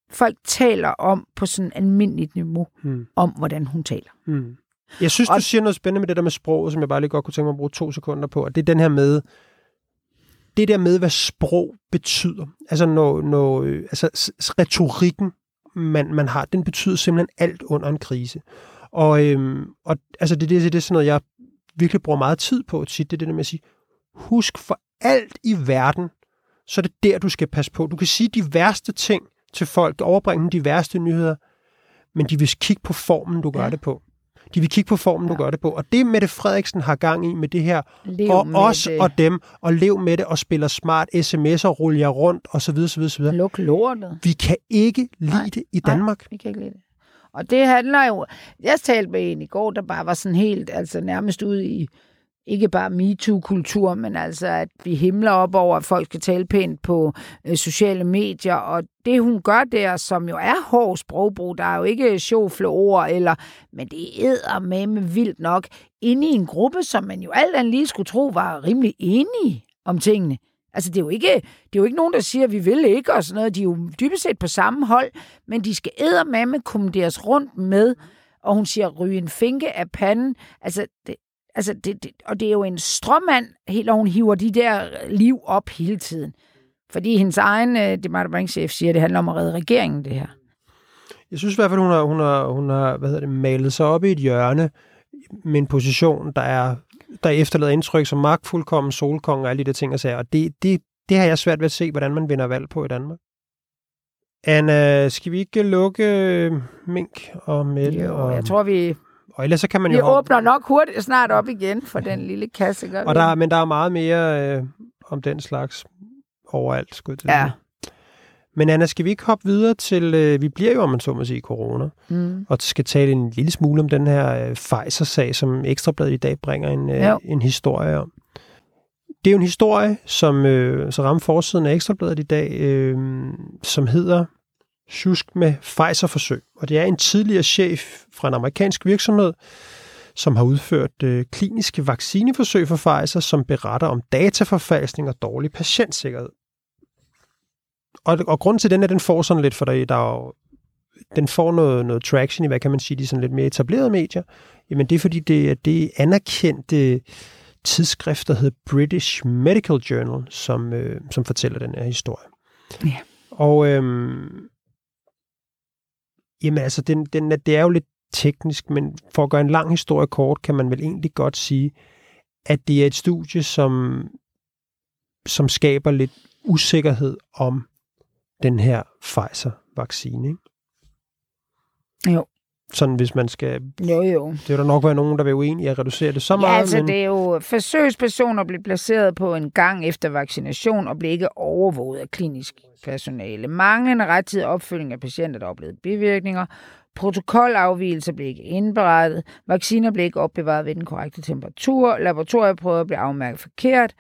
folk taler om på sådan et almindeligt niveau, hmm. om hvordan hun taler. Hmm. Jeg synes, og... du siger noget spændende med det der med sprog, som jeg bare lige godt kunne tænke mig at bruge to sekunder på, og det er den her med, det der med, hvad sprog betyder. Altså, når, når, øh, altså retorikken, man, man har, den betyder simpelthen alt under en krise. Og, øhm, og altså, det, det, det er sådan noget, jeg virkelig bruger meget tid på tit, det er det der med at sige, husk for alt i verden, så er det der, du skal passe på. Du kan sige de værste ting, til folk, overbringe dem de værste nyheder, men de vil kigge på formen, du gør ja. det på. De vil kigge på formen, ja. du gør det på. Og det Mette Frederiksen har gang i med det her, lev og os det. og dem, og lev med det, og spiller smart sms'er, ruller rundt, og så videre, så videre, så videre. Luk lortet. Vi kan ikke lide Nej. det i Danmark. Nej, vi kan ikke lide det. Og det handler jo... Jeg talte med en i går, der bare var sådan helt, altså nærmest ude i ikke bare MeToo-kultur, men altså, at vi himler op over, at folk skal tale pænt på øh, sociale medier, og det hun gør der, som jo er hård sprogbrug, der er jo ikke sjovfle ord, eller, men det æder med med vildt nok, inde i en gruppe, som man jo alt andet lige skulle tro var rimelig enige om tingene. Altså, det er, jo ikke, det er jo ikke nogen, der siger, at vi vil ikke, og sådan noget. De er jo dybest set på samme hold, men de skal med med kommanderes rundt med, og hun siger, ryge en finke af panden. Altså, det, Altså, det, det, og det er jo en strømmand, helt og hun hiver de der liv op hele tiden. Fordi hendes egen øh, departementchef siger, at det handler om at redde regeringen, det her. Jeg synes i hvert fald, hun har, hun har, hun har hvad hedder det, malet sig op i et hjørne med en position, der er der efterlader indtryk som magtfuldkommen, solkonge og alle de der ting og sager. Og det, det, det har jeg svært ved at se, hvordan man vinder valg på i Danmark. Anna, skal vi ikke lukke øh, Mink og Mette? Jo, og, jeg tror, vi, og ellers så kan man vi jo... åbner nok hurtigt snart op igen for den lille kasse. Gør Og vi der, men der er meget mere øh, om den slags overalt, skulle jeg Ja. Men Anna, skal vi ikke hoppe videre til, øh, vi bliver jo, om man så må sige, corona, Mm. og skal tale en lille smule om den her øh, Pfizer-sag, som Ekstrabladet i dag bringer en, øh, Jo. en historie om. Det er jo en historie, som øh, så rammer forsiden af Ekstrabladet i dag, øh, som hedder Sjusk med Pfizer-forsøg. Og det er en tidligere chef fra en amerikansk virksomhed, som har udført øh, kliniske vaccineforsøg for Pfizer, som beretter om dataforfalskning og dårlig patientsikkerhed. Og, og grunden til den er, den får sådan lidt, for der, der er jo, den får noget, noget traction i, hvad kan man sige, de sådan lidt mere etablerede medier. Jamen det er fordi, det er det anerkendte tidsskrift, der hedder British Medical Journal, som, øh, som fortæller den her historie. Ja. Og øhm, jamen altså, den, den, er- det er jo lidt teknisk, men for at gøre en lang historie kort, kan man vel egentlig godt sige, at det er et studie, som, som skaber lidt usikkerhed om den her Pfizer-vaccine. Ikke? Jo. Sådan hvis man skal... Jo, jo. Det vil der nok være nogen, der vil uenige i at reducere det så Ja, meget, altså men... det er jo forsøgspersoner blev placeret på en gang efter vaccination og blev ikke overvåget af klinisk personale. Manglende rettidig opfølging af patienter, der oplevede bivirkninger. Protokolafvielser blev ikke indberettet. Vacciner blev ikke opbevaret ved den korrekte temperatur. Laboratorieprøver blev afmærket forkert.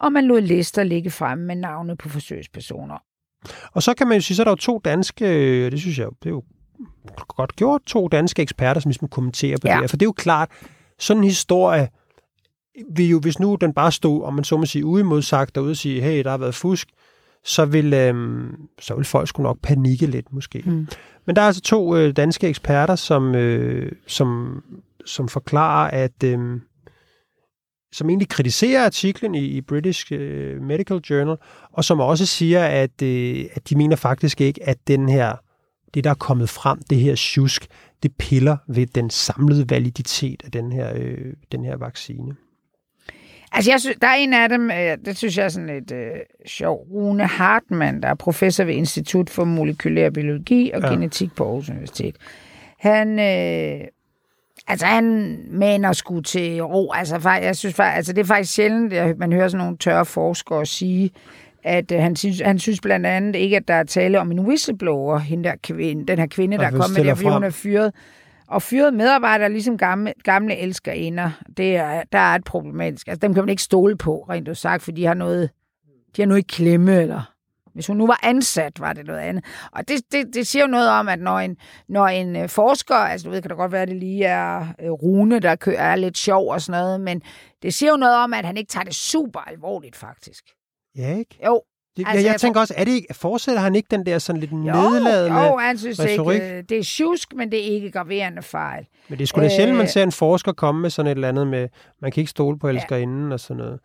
Og man lod lister ligge fremme med navne på forsøgspersoner. Og så kan man jo sige, så er der jo to danske, det synes jeg, det er jo godt gjort, to danske eksperter, som ligesom kommenterer på Ja. det her. For det er jo klart, sådan en historie, vil jo, hvis nu den bare stod, om man så må sige, uimodsagt derude og sige, hey, der har været fusk, så vil, øhm, så vil folk sgu nok panikke lidt måske. Mm. Men der er altså to øh, danske eksperter, som, øh, som, som forklarer, at øh, som egentlig kritiserer artiklen i, i British øh, Medical Journal, og som også siger, at, øh, at de mener faktisk ikke, at den her, det der er kommet frem, det her tjusk, det piller ved den samlede validitet af den her, øh, den her vaccine. Altså, jeg synes, der er en af dem, øh, det synes jeg er sådan lidt øh, sjov. Rune Hartmann, der er professor ved Institut for Molekylær Biologi og Ja. Genetik på Aarhus Universitet. Han, øh, altså, han maner sgu til ro. Altså, jeg synes, altså, det er faktisk sjældent, at man hører sådan nogle tørre forskere sige, at øh, han, synes, han synes blandt andet ikke, at der er tale om en whistleblower, hende der kvinde, den her kvinde, der er kommet stiller der, fordi hun er fyret. Og fyret medarbejdere, ligesom gamle, gamle elskerinder, det er, der er et problematisk. Altså, dem kan man ikke stole på, rent ud sagt, for de har noget, de har noget i klemme, eller hvis hun nu var ansat, var det noget andet. Og det, det, det siger jo noget om, at når en, når en øh, forsker, altså du ved, kan det godt være, at det lige er øh, Rune, der kø- er lidt sjov og sådan noget, men det siger jo noget om, at han ikke tager det super alvorligt, faktisk. Ja, ikke? Jo, Det, altså, jeg, jeg tænker også, er det ikke, fortsætter han ikke den der sådan lidt jo, nedladende... jo han synes retorik? ikke, øh, det er tjusk, men det er ikke graverende fejl. Men det er sgu da sjældent, man Øh. ser en forsker komme med sådan et eller andet med, man kan ikke stole på elskerinden og sådan noget.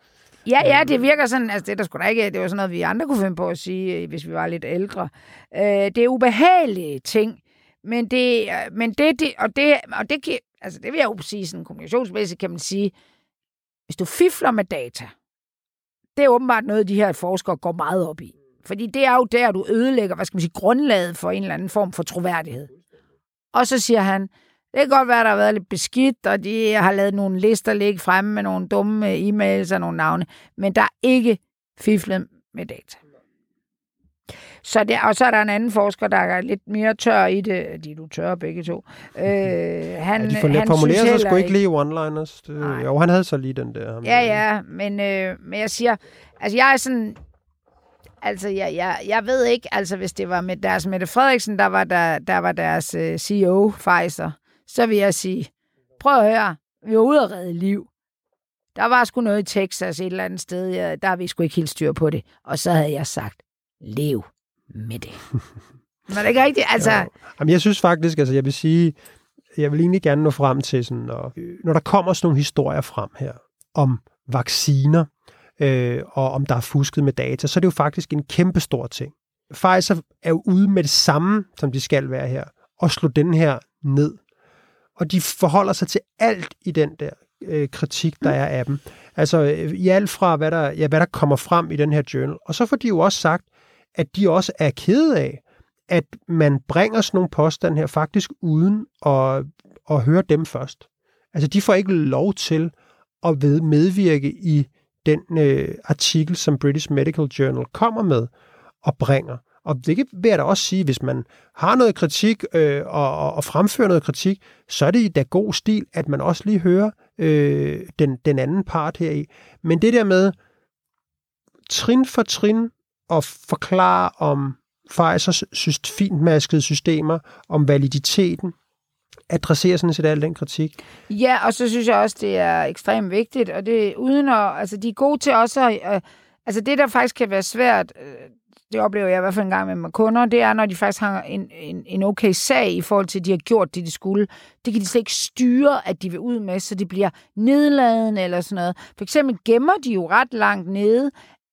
Ja, ja, det virker sådan, altså det er der sgu da ikke, det var sådan noget, vi andre kunne finde på at sige, øh, hvis vi var lidt ældre. Øh, det er ubehagelige ting, men det, men det, det og det, og det, altså det vil jeg jo sige, sådan kommunikationsmæssigt kan man sige, hvis du fifler med data, det er åbenbart noget, de her forskere går meget op i. Fordi det er jo der, du ødelægger, hvad skal man sige, grundlaget for en eller anden form for troværdighed. Og så siger han, det kan godt være, der har været lidt beskidt, og de har lavet nogle lister ligge fremme med nogle dumme e-mails og nogle navne, men der er ikke fiflet med data. Så det, og så er der en anden forsker, der er lidt mere tør i det. De er du tør begge to. Øh, han, Ja, de han synes sig sgu ikke lige one-liners. Det, jo, han havde så lige den der. Ja, der. ja, men, øh, men jeg siger, altså jeg er sådan, altså jeg, jeg, jeg ved ikke, altså hvis det var med deres Mette Frederiksen, der var, der, der var deres øh, CEO, Pfizer, så vil jeg sige, prøv at høre, vi var ude at redde liv. Der var sgu noget i Texas et eller andet sted, ja, der har vi sgu ikke helt styr på det. Og så havde jeg sagt, lev med det. Men det er ikke rigtigt, altså... Jo. Jamen, jeg synes faktisk, altså jeg vil sige, jeg vil egentlig gerne nå frem til sådan, når, når der kommer sådan nogle historier frem her om vacciner, øh, og om der er fusket med data, så er det jo faktisk en kæmpe stor ting. Pfizer er jo ude med det samme, som de skal være her, og slå den her ned. Og de forholder sig til alt i den der øh, kritik, der er af dem. Altså øh, i alt fra, hvad der, ja, hvad der kommer frem i den her journal. Og så får de jo også sagt, at de også er kede af, at man bringer sådan nogle påstande her faktisk uden at, at høre dem først. Altså de får ikke lov til at ved medvirke i den øh, artikel, som British Medical Journal kommer med og bringer. Og det vil jeg da også sige, hvis man har noget kritik øh, og, og fremfører noget kritik, så er det i da god stil, at man også lige hører øh, den, den anden part her i. Men det der med trin for trin at forklare om Pfizers syst, fintmaskede systemer, om validiteten, adresserer sådan set al den kritik. Ja, og så synes jeg også, det er ekstremt vigtigt, og det uden at, altså de er gode til også at, øh, altså det der faktisk kan være svært, øh, det oplever jeg i hvert fald en gang med mine kunder, det er, når de faktisk har en, en, en okay sag i forhold til, at de har gjort det, de skulle. Det kan de slet ikke styre, at de vil ud med, så det bliver nedladende eller sådan noget. For eksempel gemmer de jo ret langt nede,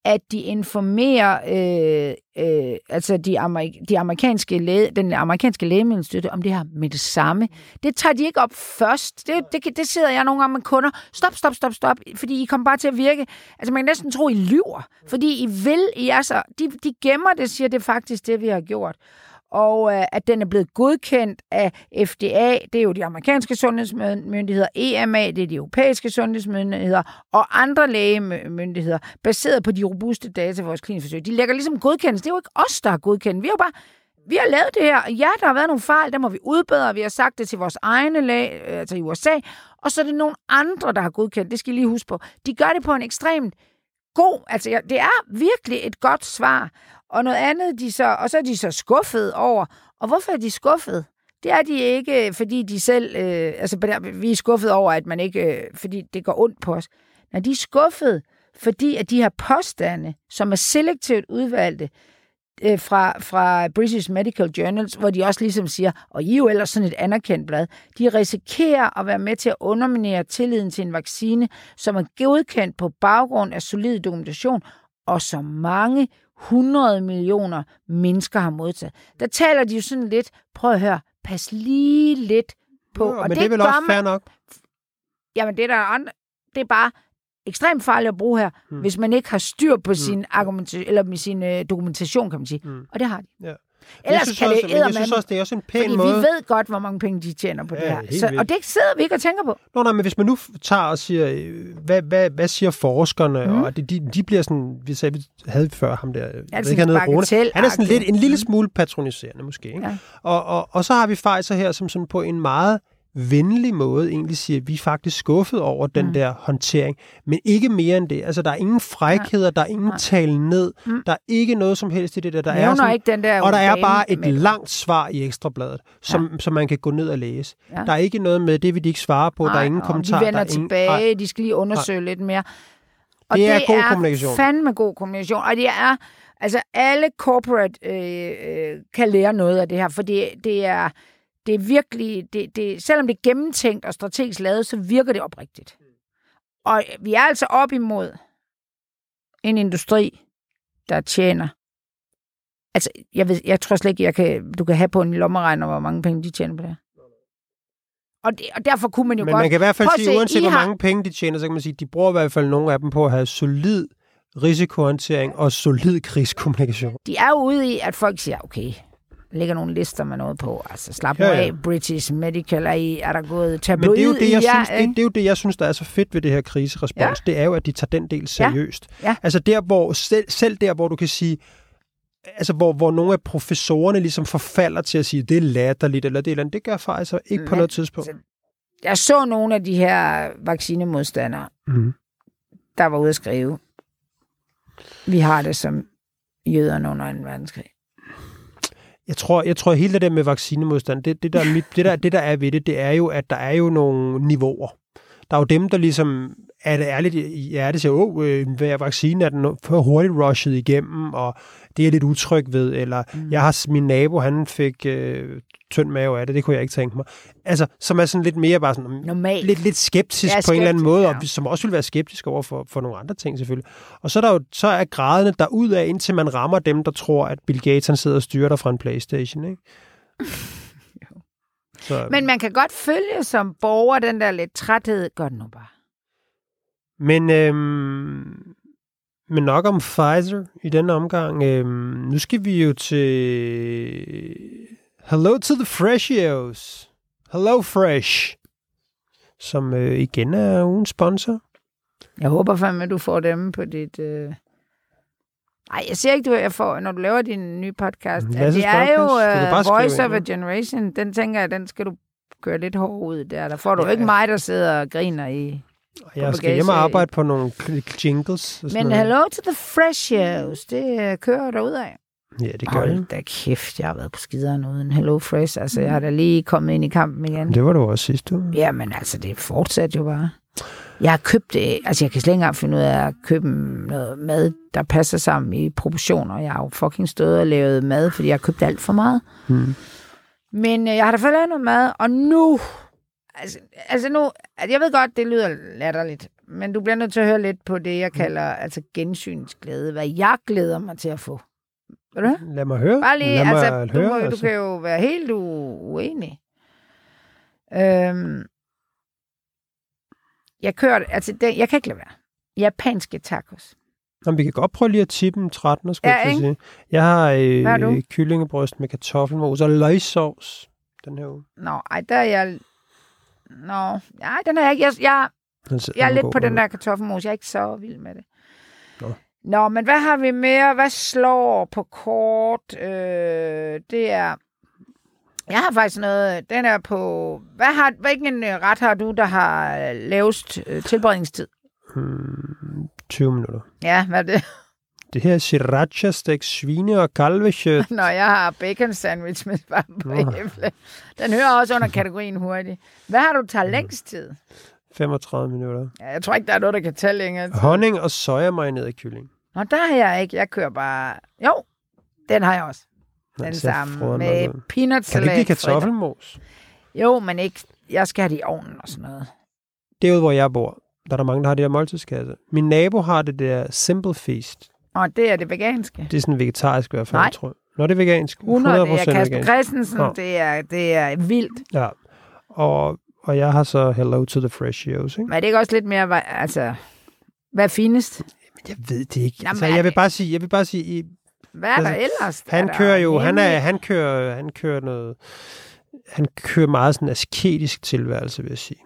at de informerer øh, øh, altså de, amerik- de amerikanske læge, den amerikanske lægemiddelstøtte om det her med det samme. Det tager de ikke op først. Det, det, det sidder jeg nogle gange med kunder. Stop, stop, stop, stop, fordi I kommer bare til at virke. Altså man kan næsten tro, I lyver, fordi I vil, I er så, de, de gemmer det, siger det faktisk det, vi har gjort og øh, at den er blevet godkendt af FDA, det er jo de amerikanske sundhedsmyndigheder, EMA, det er de europæiske sundhedsmyndigheder, og andre lægemyndigheder, baseret på de robuste data fra vores kliniske forsøg. De lægger ligesom godkendelse. Det er jo ikke os, der har godkendt. Vi har bare vi har lavet det her, ja, der har været nogle fejl, der må vi udbedre, vi har sagt det til vores egne læge, øh, altså i USA, og så er det nogle andre, der har godkendt, det skal I lige huske på. De gør det på en ekstremt god, altså det er virkelig et godt svar, og noget andet, de så, og så er de så skuffet over. Og hvorfor er de skuffet? Det er de ikke, øh, fordi de selv, øh, altså vi er skuffet over, at man ikke, øh, fordi det går ondt på os. Nej, de er skuffet, fordi at de her påstande, som er selektivt udvalgte øh, fra, fra British Medical Journals, hvor de også ligesom siger, og I er jo ellers sådan et anerkendt blad, de risikerer at være med til at underminere tilliden til en vaccine, som er godkendt på baggrund af solid dokumentation, og så mange 100 millioner mennesker har modtaget. Der taler de jo sådan lidt, prøv at høre, pas lige lidt på. Jo, og men det, det er vel også fair nok. Jamen, det er der andre, det er bare ekstremt farligt at bruge her, hmm. hvis man ikke har styr på hmm. sin argumentation, eller med sin øh, dokumentation, kan man sige. Hmm. Og det har de. Ja. Ellers jeg synes kan også, det jeg synes også, det er også en pæn fordi måde. vi ved godt, hvor mange penge de tjener på ja, det her. Så, og det sidder vi ikke og tænker på. Nå, nej, men hvis man nu tager og siger, øh, hvad, hvad, hvad siger forskerne? Mm. Og det, de, de bliver sådan, vi sagde, vi havde før ham der, ja, det er Rune. Han er sådan lidt, en lille smule patroniserende måske. Ikke? Ja. Og, og, og så har vi Pfizer her, som sådan på en meget venlig måde egentlig siger, at vi er faktisk skuffet over den mm. der håndtering, men ikke mere end det. Altså, der er ingen frækheder, ja. der er ingen ja. tale ned, mm. der er ikke noget som helst i det der. der er sådan, ikke den der og der er bare et med. langt svar i Ekstrabladet, som, ja. som man kan gå ned og læse. Ja. Der er ikke noget med, det vil de ikke svare på, Nej, der er ingen kommentar. De vender der er tilbage, ingen, de skal lige undersøge Nej. lidt mere. Og det er det god er kommunikation. fandme god kommunikation, og det er, altså alle corporate øh, øh, kan lære noget af det her, for det, det er det er virkelig, det, det, selvom det er gennemtænkt og strategisk lavet, så virker det oprigtigt. Og vi er altså op imod en industri, der tjener. Altså, jeg, ved, jeg tror slet ikke, jeg kan, du kan have på en lommeregner, hvor mange penge de tjener på det og, det, og derfor kunne man jo Men godt... man kan i hvert fald sige, uanset hvor mange penge de tjener, så kan man sige, de bruger i hvert fald nogle af dem på at have solid risikohåndtering og solid krigskommunikation. De er jo ude i, at folk siger, okay, ligger nogle lister med noget på. Altså slap ja, ja. af, British Medical, er, I, er der gået tabloid Men det er, jo det, jeg synes, det, det er jo det, jeg synes, der er så fedt ved det her kriserespons. Ja. Det er jo, at de tager den del seriøst. Ja. Ja. Altså der, hvor, selv, selv der, hvor du kan sige, altså hvor, hvor nogle af professorerne ligesom forfalder til at sige, det er latterligt, eller det eller andet, det gør faktisk ikke Men, på noget tidspunkt. Altså, jeg så nogle af de her vaccinemodstandere, mm. der var ude at skrive, vi har det som jøderne under en verdenskrig. Jeg tror, jeg tror hele det der med vaccinemodstand, det, det, der, mit, det, der, det der er ved det, det er jo, at der er jo nogle niveauer. Der er jo dem, der ligesom er det ærligt i hjertet siger, åh, øh, hvad vaccinen er den for hurtigt rushet igennem, og det er jeg lidt utryg ved, eller mm. jeg har min nabo, han fik øh, tynd mave af det, det kunne jeg ikke tænke mig. Altså, som er sådan lidt mere bare sådan, Normalt. lidt, lidt skeptisk på en eller anden måde, ja. og som også vil være skeptisk over for, for nogle andre ting selvfølgelig. Og så er, der jo, så er graderne derud af, indtil man rammer dem, der tror, at Bill Gates han sidder og styrer dig fra en Playstation, ikke? Så, Men man kan godt følge som borger den der lidt træthed. Gør det nu bare. Men, øhm, men nok om Pfizer i denne omgang. Øhm, nu skal vi jo til Hello to the Freshios. Hello Fresh. Som øh, igen er ugens sponsor. Jeg håber fandme, at du får dem på dit... Øh... Ej, jeg siger ikke, du jeg får, når du laver din nye podcast. Lasses det er jo uh, Voice of a ja. Generation. Den tænker jeg, den skal du køre lidt hård ud der. Der får du Ja. ja. ikke mig, der sidder og griner i. Og jeg skal hjem og arbejde på nogle jingles. Og sådan Men noget. hello to the Freshios, det øh, kører der ud af. Ja, det gør. Hold da kæft, jeg har været på skideren uden Hello Fresh. Altså, jeg har da lige kommet ind i kampen igen. Det var du også sidste uge. Jamen, altså, det fortsætter jo bare. Jeg har købt det, altså jeg kan slet ikke engang finde ud af at købe noget mad, der passer sammen i proportioner. Jeg har jo fucking stået og lavet mad, fordi jeg har købt alt for meget. Hmm. Men øh, jeg har da fået lavet noget mad, og nu... Altså, altså nu... Jeg ved godt, det lyder latterligt, men du bliver nødt til at høre lidt på det, jeg kalder altså gensynsglæde. Hvad jeg glæder mig til at få. Ved du? Lad mig høre. Bare lige, Lad mig altså, du, høre, må, du altså. kan jo være helt uenig. Øhm, jeg kører, altså, det, jeg kan ikke lade være. Japanske tacos. Nå, men vi kan godt prøve lige at tippe en 13, skulle Ja, jeg sige. Jeg har øh, kyllingebryst med kartoffelmos og løgsovs den her uge. Nå, ej, der er jeg... Nå, nej, den er jeg ikke. Jeg, jeg, ser- jeg er lidt på den der kartoffelmos. Jeg er ikke så vild med det. Nå. Nå, men hvad har vi mere? Hvad slår på kort? Øh, det er... Jeg har faktisk noget... Den er på... Hvad har, hvilken øh, ret har du, der har øh, lavest øh, tilberedningstid? Hmm, 20 minutter. Ja, hvad er det? Det her er sriracha stek svine og kalvekjøt. Når jeg har bacon sandwich med Nå. æble. Den hører også under kategorien hurtigt. Hvad har du tager længst tid? 35 minutter. Ja, jeg tror ikke, der er noget, der kan tage længere tid. Honning og sojamarineret kylling. Nå, der har jeg ikke. Jeg kører bare... Jo, den har jeg også. Nå, Den det ser samme med nok ud. peanut Kan du salat. ikke kartoffelmos? Jo, men ikke... Jeg skal have det i ovnen og sådan noget. Derude, hvor jeg bor, der er der mange, der har det der måltidskasse. Min nabo har det der Simple Feast. Og det er det veganske. Det er sådan vegetarisk i hvert fald, Nej. tror jeg. Nå, det er vegansk. 100, det er Kasper vegansk. Christensen. Nå. Det er, det er vildt. Ja. Og, og jeg har så Hello to the Freshios, ikke? Men er det ikke også lidt mere... Altså, hvad er finest? Jeg ved det ikke. Jamen, altså, jeg vil bare sige, jeg vil bare sige, i, Hvad er der Altså, ellers? han er der kører jo, han er, han kører, han kører noget, han kører meget sådan asketisk tilværelse, vil jeg sige.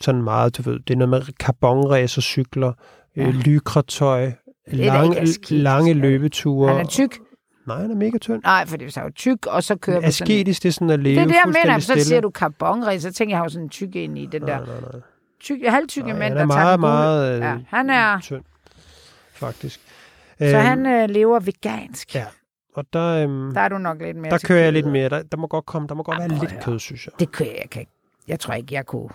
Sådan meget, du ved, det er noget med carbonracercykler, ja. Ja. øh, lykretøj, lange, asketisk, lange løbeture. Han er tyk. Nej, han er mega tynd. Nej, for det er jo tyk, og så kører på sådan... Asketisk, det er sådan at leve Det er det, jeg mener. Så siger du carbonræs, så tænker jeg jo sådan en tyk ind i den der Nej, nej, nej. tyk, halvtykke nej mænd, han er der tager meget, meget øh, Ja, han er... tynd, faktisk. Så Øhm, han øh, lever vegansk. Ja. Og der, øhm, Der er du nok lidt mere der kører jeg lidt mere. Der, der må godt komme, der må godt Ah, være lidt kød, synes jeg. Det kører jeg, jeg kan ikke. Jeg tror ikke, jeg kunne.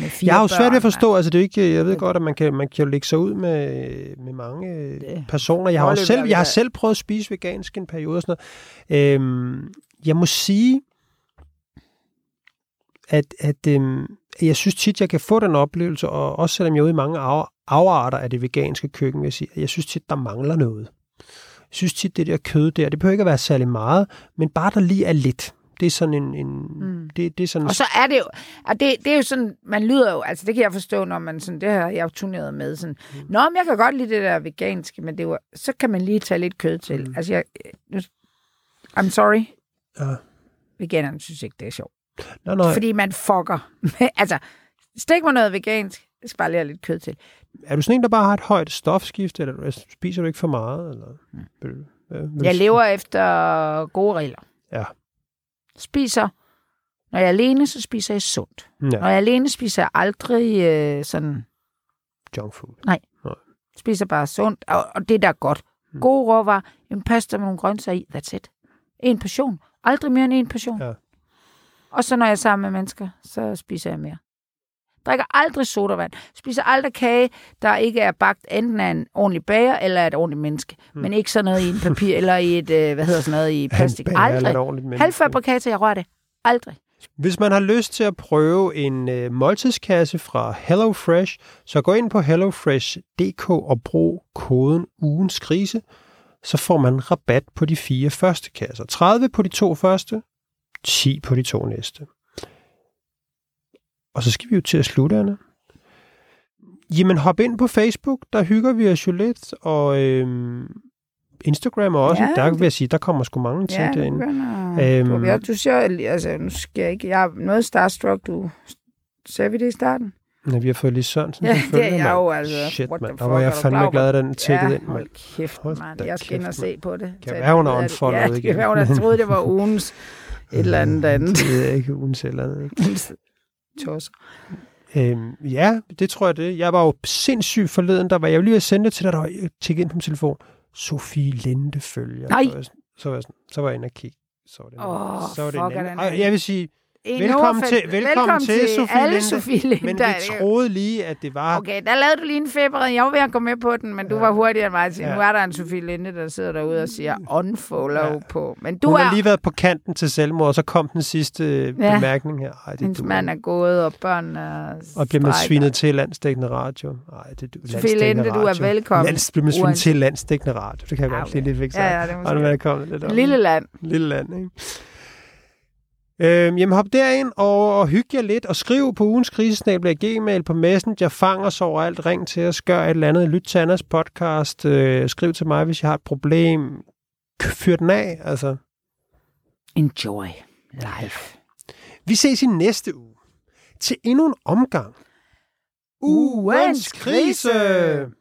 Med fire Jeg har jo svært ved at forstå, altså det er ikke, jeg ved godt, at man kan, man kan jo lægge sig ud med, med mange Det personer. Jeg har, jo selv, jeg har selv prøvet at spise vegansk en periode og sådan noget. Øhm, jeg må sige, at, at øhm, jeg synes tit, jeg kan få den oplevelse, og også selvom jeg er ude i mange af, afarter af det veganske køkken, vil jeg sige, at jeg synes tit, der mangler noget. Jeg synes tit, det der kød der, det behøver ikke at være særlig meget, men bare der lige er lidt. Det er sådan en, en Mm. Det, det er sådan Og så er det jo, og det, det er jo sådan, man lyder jo, altså det kan jeg forstå, når man sådan, det har jeg jo turneret med, sådan, Mm. nå, men jeg kan godt lide det der veganske, men det var, så kan man lige tage lidt kød til. Mm. Altså jeg, nu, I'm sorry, Ja. veganerne synes ikke, det er sjovt. Nå, nej. Fordi man fucker. altså, stik mig noget vegansk, jeg skal bare lige have lidt kød til. Er du sådan en, der bare har et højt stofskifte, eller spiser du ikke for meget? Eller? Vil, vil du Jeg lever efter gode regler. Ja. Spiser, når jeg er alene, så spiser jeg sundt. Ja, Når jeg er alene, spiser jeg aldrig øh, sådan junk food. spiser bare sundt, og, og det der er godt. Mm. Gode råvarer, en pasta med nogle grøntsager i, that's it. En portion. Aldrig mere end en portion. Ja. Og så når jeg er sammen med mennesker, så spiser jeg mere. Drikker aldrig sodavand. Spiser aldrig kage, der ikke er bagt enten af en ordentlig bager eller af et ordentligt menneske. Mm. Men ikke sådan noget i en papir eller i et, øh, hvad hedder sådan noget, i plastik. Aldrig. Halvfabrikater, jeg rører det. Aldrig. Hvis man har lyst til at prøve en øh, måltidskasse fra HelloFresh, så gå ind på hellofresh.dk og brug koden ugens krise, så får man rabat på de fire første kasser. 30 på de to første, 10 på de to næste. Og så skal vi jo til at slutte, Anna. Jamen hop ind på Facebook, der hygger vi os jo lidt, og øhm, Instagram også. Ja, der det- vil jeg sige, der kommer sgu mange ting Ja, derinde. begynder... Øhm. Du, du siger, altså, nu skal jeg ikke... Jeg er noget starstruck, du... Sagde vi det i starten? Ja, vi har fået lige Sørensen. Ja, som det er jeg jo, altså. Shit, mand. Der var er jeg fandme glad, at den tækkede ja, ind, mand. kæft, mand. Jeg skal ind og se på det. Kan et være, hun har billede af det. unfollowet Ja, igen. kan være, hun har troet, det var ugens et eller andet andet. Det jeg ikke, ugen til eller andet. Tosser. Øhm, ja, det tror jeg det. Jeg var jo sindssygt forleden. Der var jeg jo lige at sende det til dig, der var jeg tjekkede ind på min telefon. Sofie Linde følger. Nej. Så var jeg, sådan- så var jeg, inde og kigge. Så var det, Åh, så var det fuck, en anden. den Og jeg vil sige, Velkommen til- velkommen til, Sofie alle Linde. Sofie Linde. men vi troede lige, at det var... Okay, der lavede du lige en feber. Jeg var ved at gå med på den, men du Ja. var hurtigere end mig. Til. Ja. Nu er der en Sofie Linde, der sidder derude og siger unfollow Ja. på. Men du Hun er... har lige været på kanten til selvmord, og så kom den sidste Ja. bemærkning her. Ej, det Hendes mand er gået, og børn er Og bliver man svinet til landsdækkende radio? Nej, det er Sofie Linde, du er velkommen. Lands, bliver man svinet til landsdækkende radio? Det kan jeg godt okay. lide lidt væk. Ja, ja, det er måske. det kommet lidt om. Lille land. Lille land, ikke? Øhm, jamen hop derind og, og hygge jer lidt, og skriv på ugens krisesnabel gmail på Messenger, fang os overalt, ring til os, gør et eller andet, lyt til Anders podcast, øh, skriv til mig, hvis I har et problem, fyr den af, altså. Enjoy life. Vi ses i næste uge til endnu en omgang. Ugens krise!